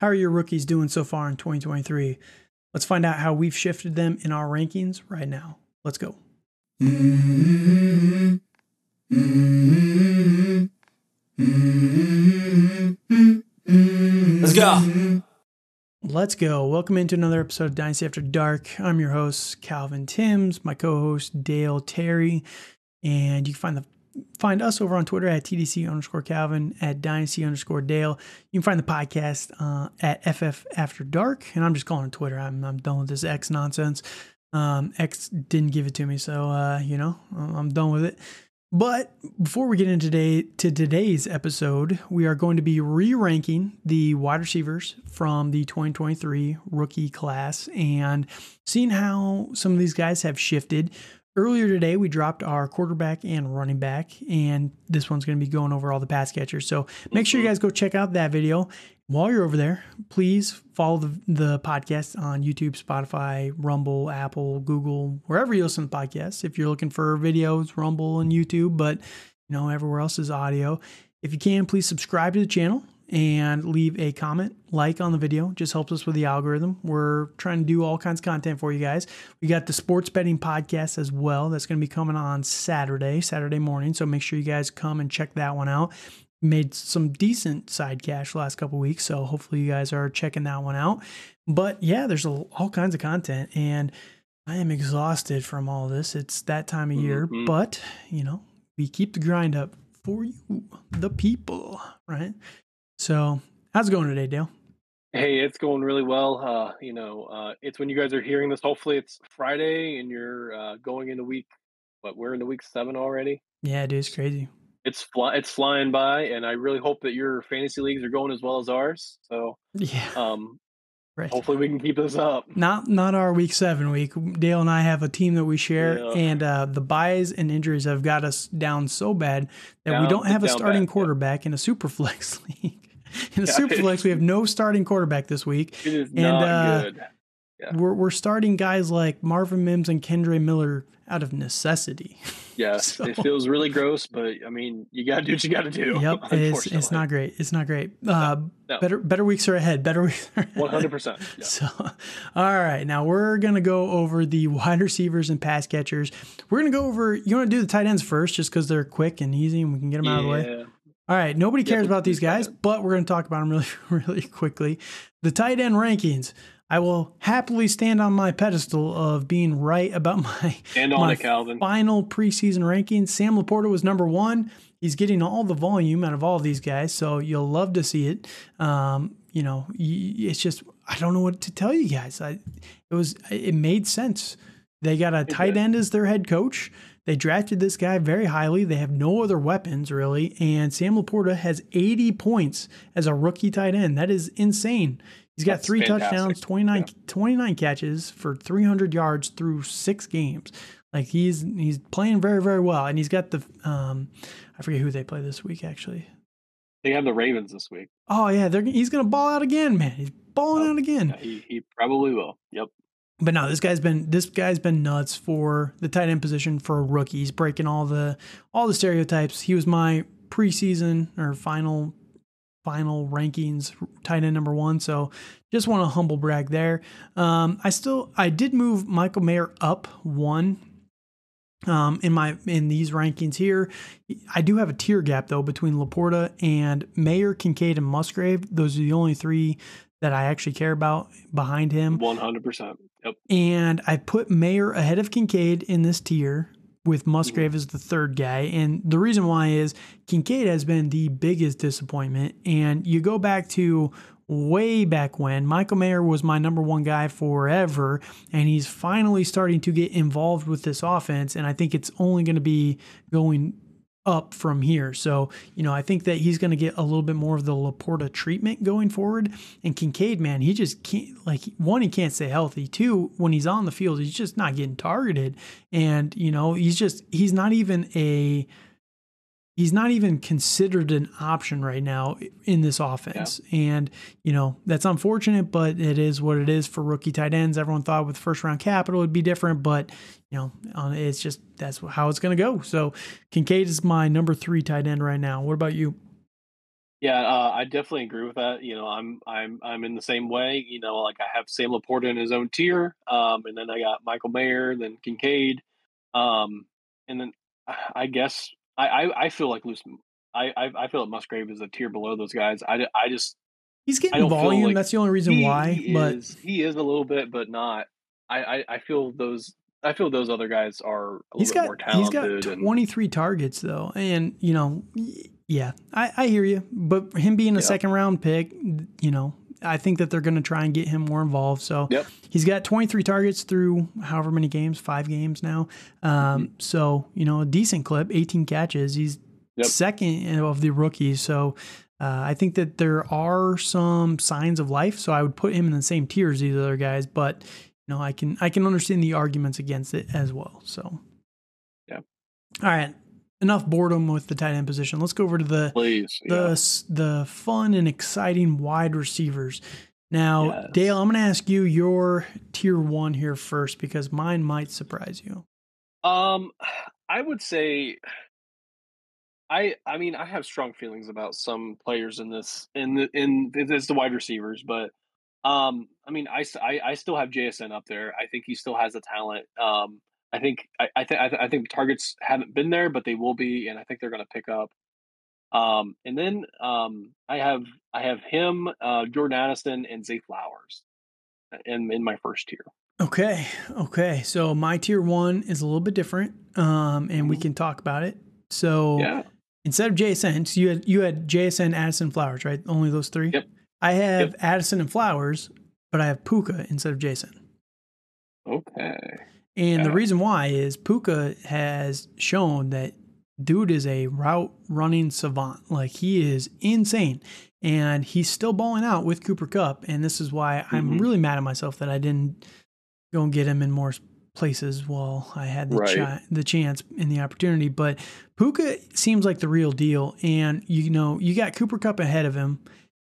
How are your rookies doing so far in 2023? Let's find out how we've shifted them in our rankings right now. Let's go. Let's go. Let's go. Welcome into another episode of Dynasty After Dark. I'm your host, Calvin Timms, my co-host Dale Terry, and you can find the find us over on Twitter at TDC underscore Calvin at Dynasty underscore Dale. You can find the podcast uh, at FF After Dark, and I'm just calling it Twitter. I'm I'm done with this X nonsense. Um, X didn't give it to me, so uh, you know I'm done with it. But before we get into today to today's episode, we are going to be re-ranking the wide receivers from the 2023 rookie class and seeing how some of these guys have shifted. Earlier today, we dropped our quarterback and running back, and this one's going to be going over all the pass catchers. So make sure you mm-hmm. guys go check out that video. While you're over there, please follow the, the podcast on YouTube, Spotify, Rumble, Apple, Google, wherever you listen to podcasts. If you're looking for videos, Rumble and YouTube, but you know, everywhere else is audio. If you can, please subscribe to the channel and leave a comment, like on the video. Just helps us with the algorithm. We're trying to do all kinds of content for you guys. We got the sports betting podcast as well. That's going to be coming on Saturday, Saturday morning. So make sure you guys come and check that one out. Made some decent side cash last couple weeks, so hopefully you guys are checking that one out. But yeah, there's all kinds of content, and I am exhausted from all this. It's that time of year, Mhm. but you know we keep the grind up for you, the people, right? So, how's it going today, Dale? Hey, it's going really well. Uh, you know, uh, it's when you guys are hearing this. Hopefully, it's Friday and you're uh, going into week. What we're into week seven already. Yeah, dude, it's crazy. It's fly, it's flying by, and I really hope that your fantasy leagues are going as well as ours. So, Yeah, um, right. hopefully, we can keep this up. Not not our week seven week. Dale and I have a team that we share, Yeah. and uh, the byes and injuries have got us down so bad that we don't have a down starting yeah. quarterback in a super flex league. In a Yeah, super we have no starting quarterback this week. It is And, not uh, good. Yeah. We're we're starting guys like Marvin Mims and Kendre Miller out of necessity. Yes, so- it feels really gross, but I mean, you got to do what you got to do. Yep, it's it's not great. It's not great. Uh, no. Better better weeks are ahead. Better weeks. One hundred percent. So, all right, now we're gonna go over the wide receivers and pass catchers. We're gonna go over. You want to do the tight ends first, just because they're quick and easy, and we can get them out of the way. All right, nobody cares about these guys, but we're gonna talk about them really, really quickly. The tight end rankings. I will happily stand on my pedestal of being right about my And on my it, Calvin. final preseason rankings. Sam Laporta was number one. He's getting all the volume out of all these guys, so you'll love to see it. Um, you know, it's just I don't know what to tell you guys. I it was it made sense. They got a tight end as their head coach. They drafted this guy very highly. They have no other weapons really, and Sam Laporta has 80 points as a rookie tight end. That is insane. He's got That's three fantastic. touchdowns, 29, 29 catches for 300 yards through six games. Like he's he's playing very very well, and he's got the um, I forget who they play this week actually. They have the Ravens this week. Oh yeah, they're he's gonna ball out again, man. He's balling Oh, out again. Yeah, he, he probably will. Yep. But no, this guy's been this guy's been nuts for the tight end position for a rookie. He's breaking all the all the stereotypes. He was my preseason or final final rankings tight end number one. So just want to humble brag there. Um, I still I did move Michael Mayer up one um, in my in these rankings here. I do have a tier gap though between Laporta and Mayer, Kincaid, and Musgrave. Those are the only three that I actually care about behind him. One hundred percent. Yep. And I put Mayer ahead of Kincaid in this tier with mm-hmm. Musgrave as the third guy. And the reason why is Kincaid has been the biggest disappointment. And you go back to way back when Michael Mayer was my number one guy forever, and he's finally starting to get involved with this offense. And I think it's only going to be going up from here. So, you know, I think that he's going to get a little bit more of the Laporta treatment going forward. And Kincaid, man, he just can't, like, one, he can't stay healthy. Two, when he's on the field, he's just not getting targeted. And, you know, he's just, he's not even a, he's not even considered an option right now in this offense. And, you know, that's unfortunate, but it is what it is for rookie tight ends. Everyone thought with first round capital it'd be different, but, you know, it's just that's how it's going to go. So Kincaid is my number three tight end right now. What about you? Yeah, uh, I definitely agree with that. You know, I'm I'm I'm in the same way. You know, like I have Sam LaPorta in his own tier, um, and then I got Michael Mayer, then Kincaid, um, and then I guess I I, I feel like Luce, I, I I feel like Musgrave is a tier below those guys. I, I just he's getting volume. Like That's the only reason why. He but is, he is a little bit, but not. I, I, I feel those I feel those other guys are a he's little got, more talented. He's got 23 and, targets though. And, you know, yeah, I, I hear you. But him being a yeah. second round pick, you know, I think that they're going to try and get him more involved. So yep. he's got 23 targets through however many games, five games now. Um, mm-hmm. So, you know, a decent clip, 18 catches. He's yep. second of the rookies. So uh, I think that there are some signs of life. So I would put him in the same tier as these other guys. But, you know, I can I can understand the arguments against it as well. So, yeah. All right enough boredom with the tight end position. Let's go over to the Please, the yeah. the fun and exciting wide receivers. Now, yes. Dale, I'm going to ask you your tier one here first because mine might surprise you. Um, I would say, I I mean I have strong feelings about some players in this in the in this the wide receivers, but um, I mean I, I I still have JSN up there. I think he still has the talent. Um, I think I, I think I, think targets haven't been there, but they will be, and I think they're going to pick up. Um, and then um, I have I have him, uh, Jordan Addison, and Zay Flowers, uh, in in my first tier. Okay, okay. So my tier one is a little bit different, um, and we mm-hmm. can talk about it. So yeah. instead of JSN, so you had you had JSN, Addison, Flowers, right? Only those three. Yep. I have yep. Addison and Flowers, but I have Puka instead of Jason. Okay. And yeah. the reason why is Puka has shown that dude is a route running savant. Like he is insane. And he's still balling out with Cooper Kupp. And this is why mm-hmm. I'm really mad at myself that I didn't go and get him in more places while I had the, right. ch- the chance and the opportunity. But Puka seems like the real deal. And, you know, you got Cooper Kupp ahead of him.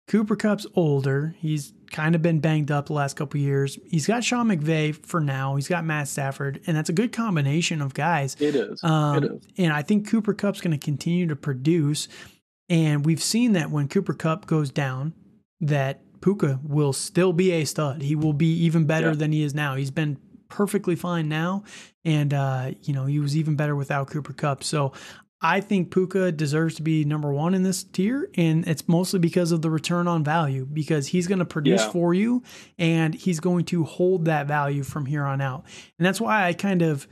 Cooper Kupp's older. He's kind of been banged up the last couple years. He's got Sean McVay for now. He's got Matt Stafford, and that's a good combination of guys. It is. Um, it is. And I think Cooper Kupp's going to continue to produce. And we've seen that when Cooper Kupp goes down, that Puka will still be a stud. He will be even better yeah. than he is now. He's been perfectly fine now, and uh, you know he was even better without Cooper Kupp. So I think Puka deserves to be number one in this tier, and it's mostly because of the return on value, because he's going to produce yeah. for you and he's going to hold that value from here on out. And that's why I kind of,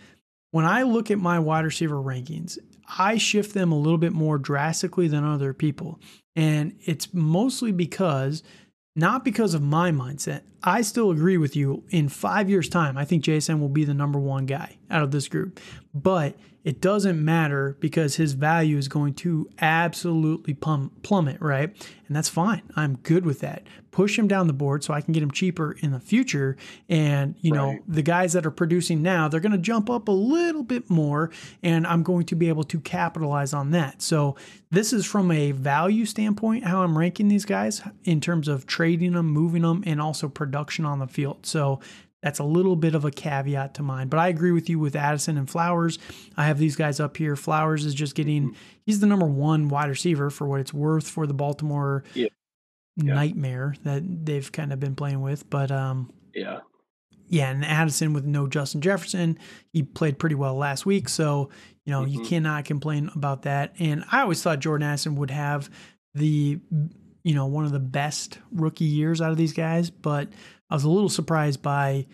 when I look at my wide receiver rankings, I shift them a little bit more drastically than other people. And it's mostly because, not because of my mindset. I still agree with you. In five years' time, I think JSN will be the number one guy out of this group. But it doesn't matter because his value is going to absolutely plum- plummet, right? And that's fine. I'm good with that. Push him down the board so I can get him cheaper in the future. And, you right. know, the guys that are producing now, they're going to jump up a little bit more, and I'm going to be able to capitalize on that. So, this is from a value standpoint how I'm ranking these guys in terms of trading them, moving them, and also production on the field. So, that's a little bit of a caveat to mine. But I agree with you with Addison and Flowers. I have these guys up here. Flowers is just getting, he's the number one wide receiver for what it's worth for the Baltimore yeah. nightmare that they've kind of been playing with. But, um, yeah. Yeah, and Addison with no Justin Jefferson, he played pretty well last week. So, you know, mm-hmm. you cannot complain about that. And I always thought Jordan Addison would have the, you know, one of the best rookie years out of these guys. But I was a little surprised by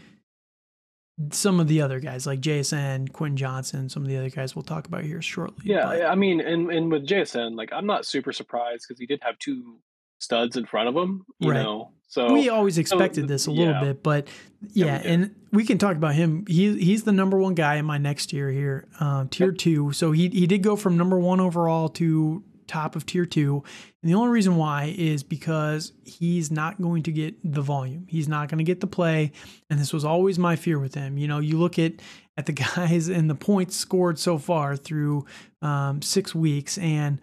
some of the other guys like JSN, Quinn Johnson, some of the other guys we'll talk about here shortly. Yeah, but. I mean, and and with JSN, like I'm not super surprised because he did have two studs in front of him, you right. know. So we always expected so, this a little yeah. bit, but yeah, yeah and we can talk about him. He he's the number one guy in my next year here, um, tier yep. two. So he he did go from number one overall to top of tier two. And the only reason why is because he's not going to get the volume. He's not going to get the play. And this was always my fear with him. You know, you look at at the guys and the points scored so far through um, six weeks, and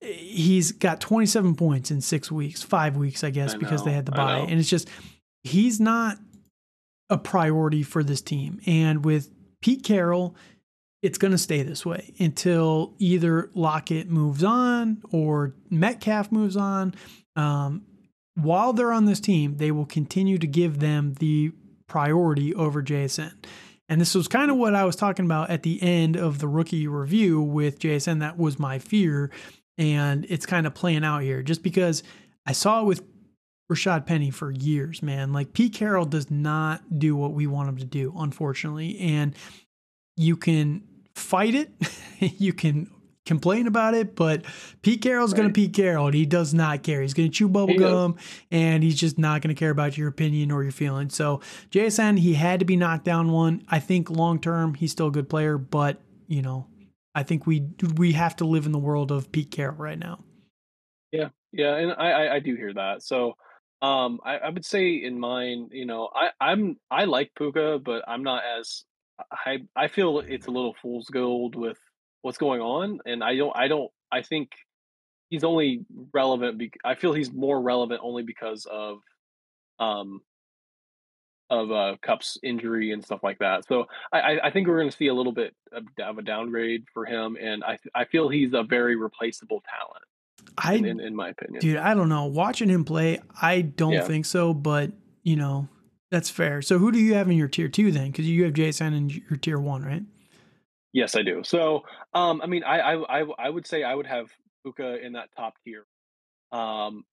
he's got 27 points in six weeks, five weeks, I guess, I because they had the bye. And it's just he's not a priority for this team. And with Pete Carroll it's going to stay this way until either Lockett moves on or Metcalf moves on. Um, while they're on this team, they will continue to give them the priority over JSN. And this was kind of what I was talking about at the end of the rookie review with JSN. That was my fear. And it's kind of playing out here just because I saw it with Rashaad Penny for years, man. Like Pete Carroll does not do what we want him to do, unfortunately. And you can fight it, you can complain about it, but Pete Carroll's right. going to Pete Carroll, and he does not care. He's going to chew bubble gum, and he's just not going to care about your opinion or your feelings. So JSN, he had to be knocked down one. I think long term, he's still a good player, but you know, I think we we have to live in the world of Pete Carroll right now. Yeah, yeah, and I I, I do hear that. So. Um, I, I would say in mine, you know, I, I'm I like Puka, but I'm not as I I feel it's a little fool's gold with what's going on, and I don't I don't I think he's only relevant. Be- I feel he's more relevant only because of um of uh Kupp's injury and stuff like that. So I I think we're going to see a little bit of, of, a downgrade for him, and I I feel he's a very replaceable talent. I in, in, in my opinion, dude, I don't know. Watching him play, I don't yeah. think so, but you know that's fair. So who do you have in your tier two then? Because you have Jason in your tier one, right? Yes, I do. So, um, I mean, I, I, I, I would say I would have Puka in that top tier. Um,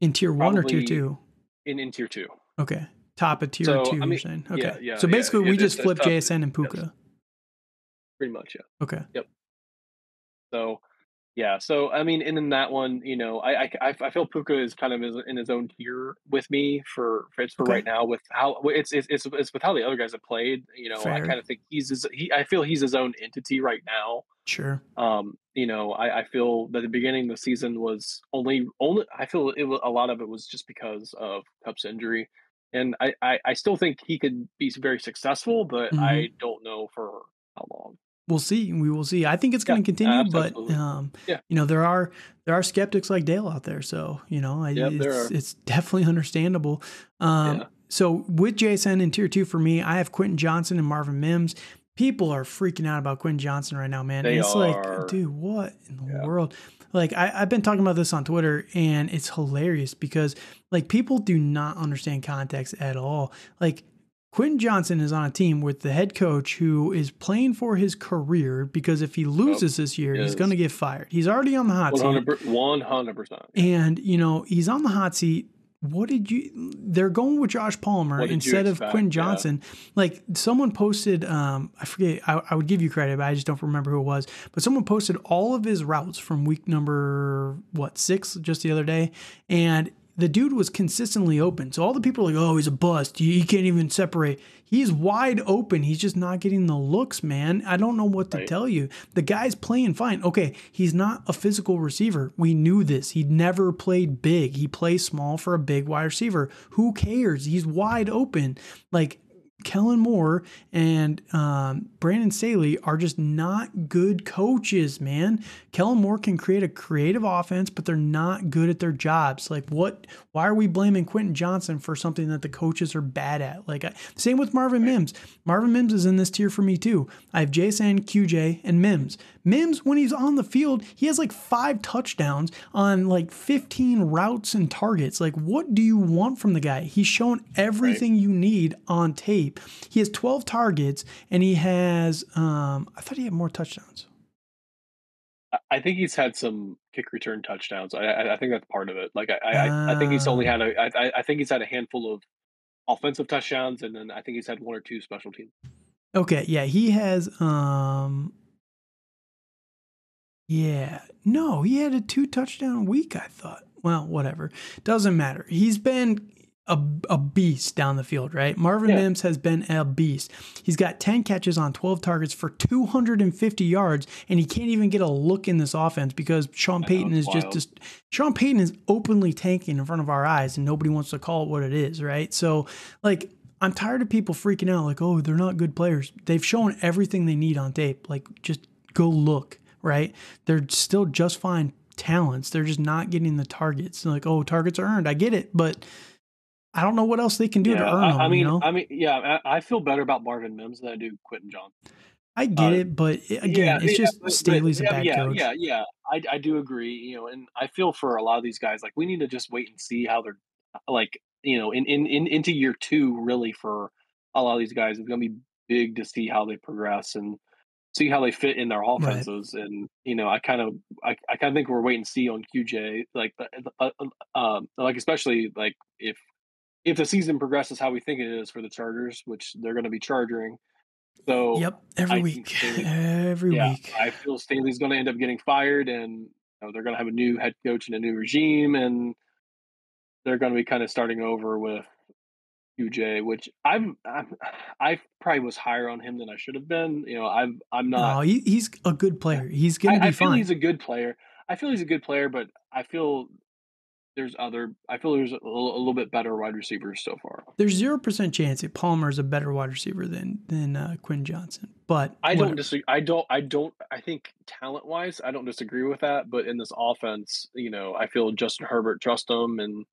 in tier one or tier two? In in tier two. Okay, top of tier so, two. I mean, you're saying okay. Yeah, yeah, so basically, yeah, we just flip JSN and Puka. Yes. Pretty much, yeah. Okay. Yep. So, yeah, so I mean, and in that one, you know, I I, I feel Puka is kind of in his own tier with me for for, for okay. right now with how it's, it's it's it's with how the other guys have played. You know, Fair. I kind of think he's his, he. I feel he's his own entity right now. Sure. Um, you know, I, I feel that the beginning of the season was only only. I feel it was a lot of it was just because of Kupp's injury, and I I, I still think he could be very successful, but mm-hmm. I don't know for how long we'll see. We will see. I think it's going to continue, but um, yeah. you know there are there are skeptics like Dale out there, so you know yep, it's, it's, definitely understandable. Um, yeah. So with JSN in tier two for me, I have Quentin Johnston and Marvin Mims. People are freaking out about Quentin Johnston right now, man. They it's are. like, dude, what in the yeah. world? Like I, I've been talking about this on Twitter, and it's hilarious because like people do not understand context at all. Like Quentin Johnston is on a team with the head coach who is playing for his career because if he loses this year, he's going to get fired. He's already on the hot 100%, seat. 100%. And, you know, he's on the hot seat. What did you? They're going with Josh Palmer instead of Quentin Johnston. Yeah. Like someone posted, um, I forget. I, I, would give you credit, but I just don't remember who it was. But someone posted all of his routes from week number what six just the other day, and the dude was consistently open. So all the people are like, oh, he's a bust. He, can't even separate. He's wide open. He's just not getting the looks, man. I don't know what to right. tell you. The guy's playing fine. Okay, he's not a physical receiver. We knew this. He never played big. He plays small for a big wide receiver. Who cares? He's wide open. Like Kellen Moore and um, Brandon Staley are just not good coaches, man. Kellen Moore can create a creative offense, but they're not good at their jobs. Like, what? Why are we blaming Quentin Johnston for something that the coaches are bad at? Like, I, same with Marvin Mims. Marvin Mims is in this tier for me too. I have Jason, QJ, and Mims. Mims, when he's on the field, he has like five touchdowns on like 15 routes and targets. Like, what do you want from the guy? He's shown everything right. you need on tape. He has 12 targets and he has, um, I thought he had more touchdowns. I think he's had some kick return touchdowns. I, I think that's part of it. Like I, I, I think he's only had a. I, I think he's had a handful of offensive touchdowns, and then I think he's had one or two special teams. Okay, yeah, he has. Um, yeah. No, he had a two touchdown week, I thought. Well, whatever. Doesn't matter. He's been a, a beast down the field, right? Marvin yeah. Mims has been a beast. He's got 10 catches on 12 targets for 250 yards, and he can't even get a look in this offense because Sean Payton is just, just Sean Payton is openly tanking in front of our eyes, and nobody wants to call it what it is, right? So, like, I'm tired of people freaking out, like, oh, they're not good players. They've shown everything they need on tape. Like, just go look right? They're still just fine talents. They're just not getting the targets. They're like, oh, targets are earned. I get it, but I don't know what else they can do yeah, to earn I, them. I mean, you know? I mean, yeah, I, I, feel better about Marvin Mims than I do Quentin John. I get Uh, it, but again, yeah, it's yeah, just but, but Staley's a yeah, bad yeah, coach. yeah, yeah. I I do agree. You know, and I feel for a lot of these guys, like we need to just wait and see how they're like. You know, in in, in into year two, really for a lot of these guys, it's going to be big to see how they progress and see how they fit in their Right. offenses. And you know, I kind of I, I kind of think we're waiting and see on QJ, like uh, uh, um, like especially like if if the season progresses how we think it is for the Chargers, which they're going to be charging. So Yep, every I week. Staley, Every yeah, week. I feel Staley's going to end up getting fired, and you know, they're going to have a new head coach and a new regime, and they're going to be kind of starting over with QJ, which I'm, I'm I probably was higher on him than I should have been. You know, I'm I'm not. No, he, he's a good player. He's gonna I, I be feel fine. he's a good player. I feel he's a good player, but I feel there's other. I feel there's a little, a little bit better wide receivers so far. There's zero percent chance that Palmer is a better wide receiver than than uh, Quinn Johnson. But I whatever. don't disagree. I don't. I don't. I think talent wise, I don't disagree with that. But in this offense, you know, I feel Justin Herbert trust him, and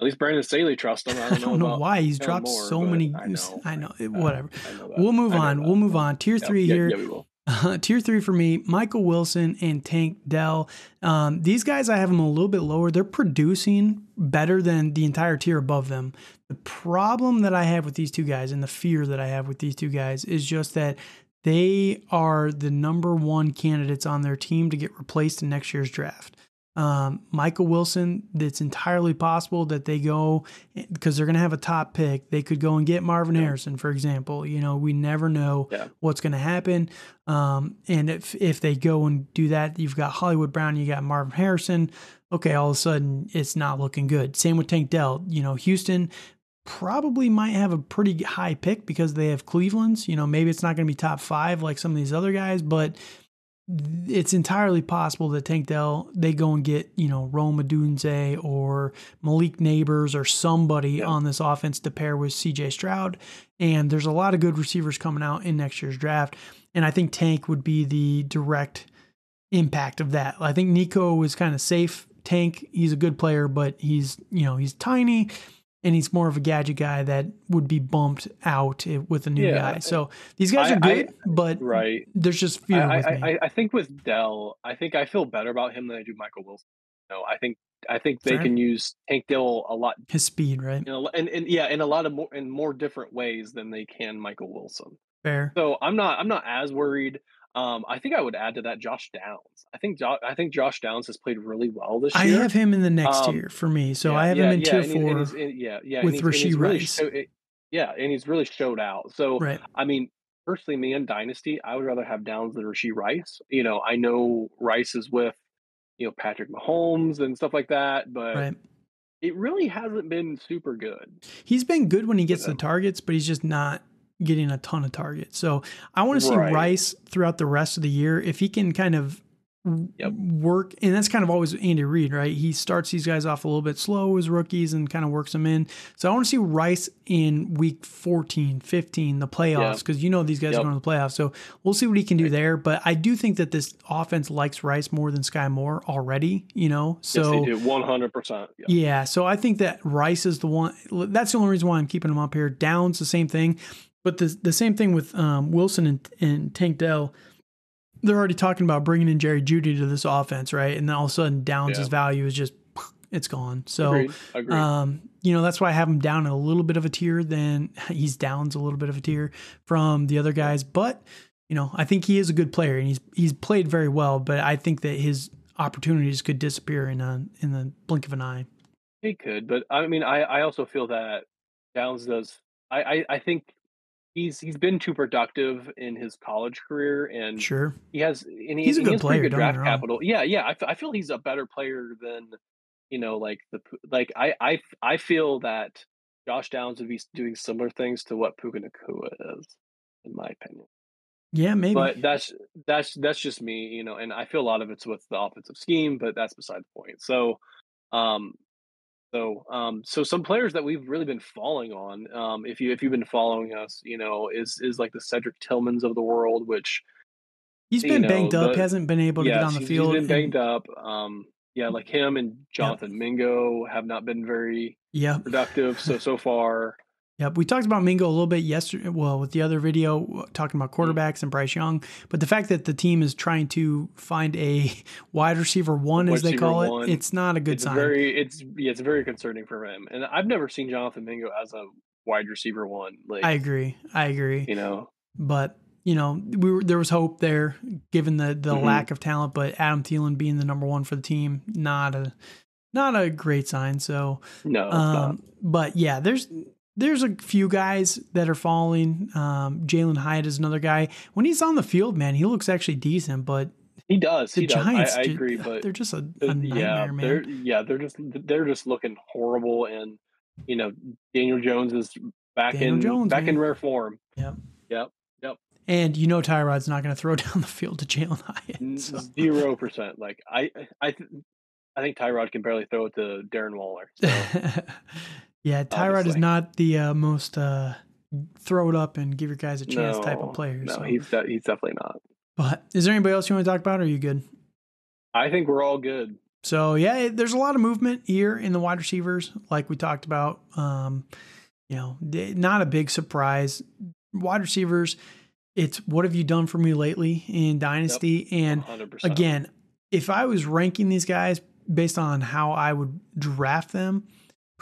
at least Brandon Staley trust him. I I don't know, don't know about why he's dropped Moore, so many. I know. I know. it- I, Whatever. I know. We'll move on. that. We'll move on. Tier Yeah, three yeah, here. yeah, we will. Uh, tier three for me, Michael Wilson and Tank Dell. Um, these guys, I have them a little bit lower. They're producing better than the entire tier above them. The problem that I have with these two guys and the fear that I have with these two guys is just that they are the number one candidates on their team to get replaced in next year's draft. Um, Michael Wilson, it's entirely possible that they go because they're going to have a top pick. They could go and get Marvin Yeah. Harrison, for example. You know, we never know Yeah. what's going to happen. Um, and if if they go and do that, you've got Hollywood Brown, you got Marvin Harrison. Okay, all of a sudden it's not looking good. Same with Tank Dell. You know, Houston probably might have a pretty high pick because they have Cleveland's. You know, maybe it's not going to be top five like some of these other guys, but it's entirely possible that Tank Dell they go and get you know Rome Odunze or Malik Nabers or somebody Yeah. on this offense to pair with C.J. Stroud, and there's a lot of good receivers coming out in next year's draft, and I think Tank would be the direct impact of that. I think Nico is kind of safe. Tank, he's a good player, but he's you know he's tiny. And he's more of a gadget guy that would be bumped out with a new Yeah, guy. So these guys I- are I- good, but Right. there's just I, fear I. I, I think with Dell, I think I feel better about him than I do Michael Wilson. No, I think I think they Fair. can use Tank Dell a lot, His speed, right? you know, and, and yeah, in a lot of more in more different ways than they can Michael Wilson. Fair. So I'm not I'm not as worried. Um, I think I would add to that Josh Downs. I think jo- I think Josh Downs has played really well this I year. I have him in the next Um, tier for me. So Yeah, I have yeah, him in yeah, tier and and four. he's- and- yeah, yeah, with and he's, and he's Rashee really Rice. show- it- yeah, and he's really showed out. So Right. I mean, personally, me and Dynasty, I would rather have Downs than Rasheed Rice. You know, I know Rice is with, you know, Patrick Mahomes and stuff like that, but Right. it really hasn't been super good. He's been good when he gets the targets, but he's just not getting a ton of targets. So I want to see Right. Rice throughout the rest of the year. If he can kind of Yep. work, and that's kind of always Andy Reid, right? He starts these guys off a little bit slow as rookies and kind of works them in. So I want to see Rice in week 14, 15, the playoffs, because you know these guys Yep. are going to the playoffs. So we'll see what he can do there. But I do think that this offense likes Rice more than Sky Moore already, you know? So yes, they do, one hundred percent. yeah, so I think that Rice is the one. That's the only reason why I'm keeping him up here. Downs the same thing, but the the same thing with um, Wilson and, and Tank Dell. They're already talking about bringing in Jerry Jeudy to this offense, right? And then all of a sudden, Downs' Yeah. value is just it's gone. So, Agreed. Agreed. um, you know, that's why I have him down a little bit of a tier. Then he's downs a little bit of a tier from the other guys, but you know, I think he is a good player and he's he's played very well. But I think that his opportunities could disappear in a in the blink of an eye. He could, but I mean, I, I also feel that Downs does. I, I, I think he's he's been too productive in his college career, and Sure. he has and he, He's a good he player, pretty good draft capital. Yeah, yeah. I, f- I feel he's a better player than you know, like the Pu- i i feel that Josh Downs would be doing similar things to what Puka Nacua is, in my opinion. Yeah, maybe. But that's that's that's just me, you know, and I feel a lot of it's with the offensive scheme, but that's beside the point. So, um, so um, so some players that we've really been falling on, um, if you if you've been following us, you know, is is like the Cedric Tillmans of the world, which he's been know, banged up, the- hasn't been able to get on the field. he's been banged up. Um, yeah, like him and Jonathan Mingo have not been very Yeah. productive so so far. Yep, we talked about Mingo a little bit yesterday. Well, with the other video talking about Mm-hmm. quarterbacks and Bryce Young, but the fact that the team is trying to find a wide receiver one, Wide as they call one. it, it's not a good it's sign. very it's yeah, it's very concerning for him. And I've never seen Jonathan Mingo as a wide receiver one. Like I agree. I agree. you know, But you know, we were, there was hope there, given the the Mhm. lack of talent. But Adam Thielen being the number one for the team, not a not a great sign. So, no, um, but yeah, there's there's a few guys that are falling. Um, Jalin Hyatt is another guy. When he's on the field, man, he looks actually decent. But He does. the he does. Giants, I, I ju- agree, but they're just a, a nightmare, yeah, man. they're yeah, they're just they're just looking horrible, and you know Daniel Jones is back Daniel in Jones, back man. in rare form. Yep. Yep. Yep. And you know Tyrod's not going to throw down the field to Jalin Hyatt. So. Zero percent. Like I I th- I think Tyrod can barely throw it to Darren Waller. So yeah, Tyrod is not the uh, most uh, throw it up and give your guys a chance type of player. No, so. he's de- he's definitely not. but is there anybody else you want to talk about? Or are you good? I think we're all good. So yeah, there's a lot of movement here in the wide receivers, like we talked about. Um, you know, not a big surprise. Wide receivers, it's what have you done for me lately in Dynasty? And 100%. again, if I was ranking these guys based on how I would draft them,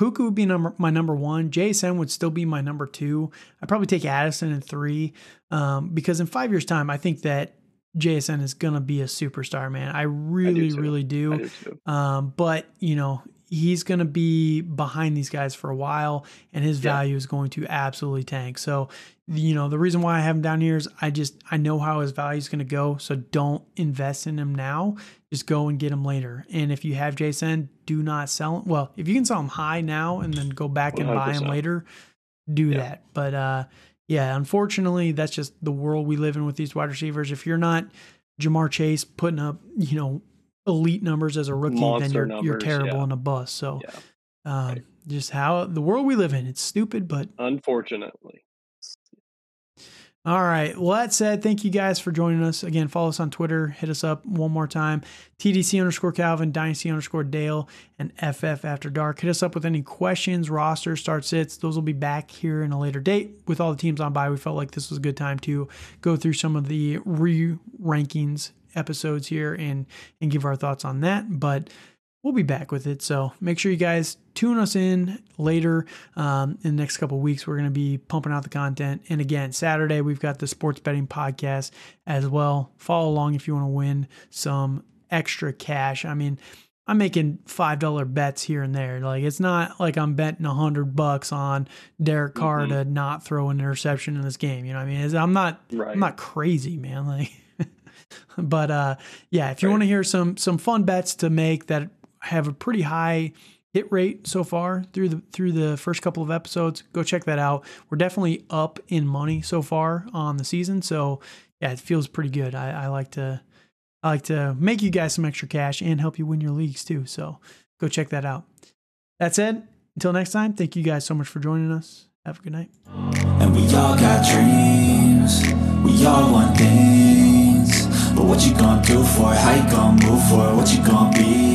Puka would be number my number one. JSN would still be my number two. I'd probably take Addison in three um, because in five years' time, I think that JSN is gonna be a superstar, man. I really, too. really I do. do. Um, but you know, he's going to be behind these guys for a while, and his Yeah. value is going to absolutely tank. So, you know, the reason why I have him down here is I just I know how his value is going to go. So don't invest in him now. Just go and get him later. And if you have Jason, do not sell him. Well, if you can sell him high now and then go back and buy him later, do Yeah. that. But uh, yeah, unfortunately, that's just the world we live in with these wide receivers. If you're not Ja'Marr Chase putting up, you know, elite numbers as a rookie, then you're you're terrible yeah. and a bus. So, Yeah. um, Right. just how the world we live in. It's stupid, but Unfortunately. All right. Well, that said, thank you guys for joining us. Again, follow us on Twitter. Hit us up one more time. TDC underscore Calvin, Dynasty underscore Dale, and FF After Dark. Hit us up with any questions, roster, start sits. Those will be back here in a later date. With all the teams on bye, we felt like this was a good time to go through some of the re rankings episodes here and and give our thoughts on that. But we'll be back with it. So make sure you guys tune us in later um, in the next couple of weeks. We're going to be pumping out the content. And again, Saturday, we've got the sports betting podcast as well. Follow along if you want to win some extra cash. I mean, I'm making five dollar bets here and there. Like it's not like I'm betting a hundred bucks on Derek Carr Mhm. to not throw an interception in this game. You know what I mean? It's- I'm not Right. I'm not crazy, man. Like, but uh, yeah, if you Right. want to hear some some fun bets to make that have a pretty high hit rate so far through the through the first couple of episodes, go check that out. We're definitely up in money so far on the season, so yeah, it feels pretty good. I, I like to I like to make you guys some extra cash and help you win your leagues too. So go check that out. That's it. until next time, thank you guys so much for joining us. Have a good night. And we all got dreams, we all want things. But what you gonna do for it? How you gonna move for it? What you gonna be?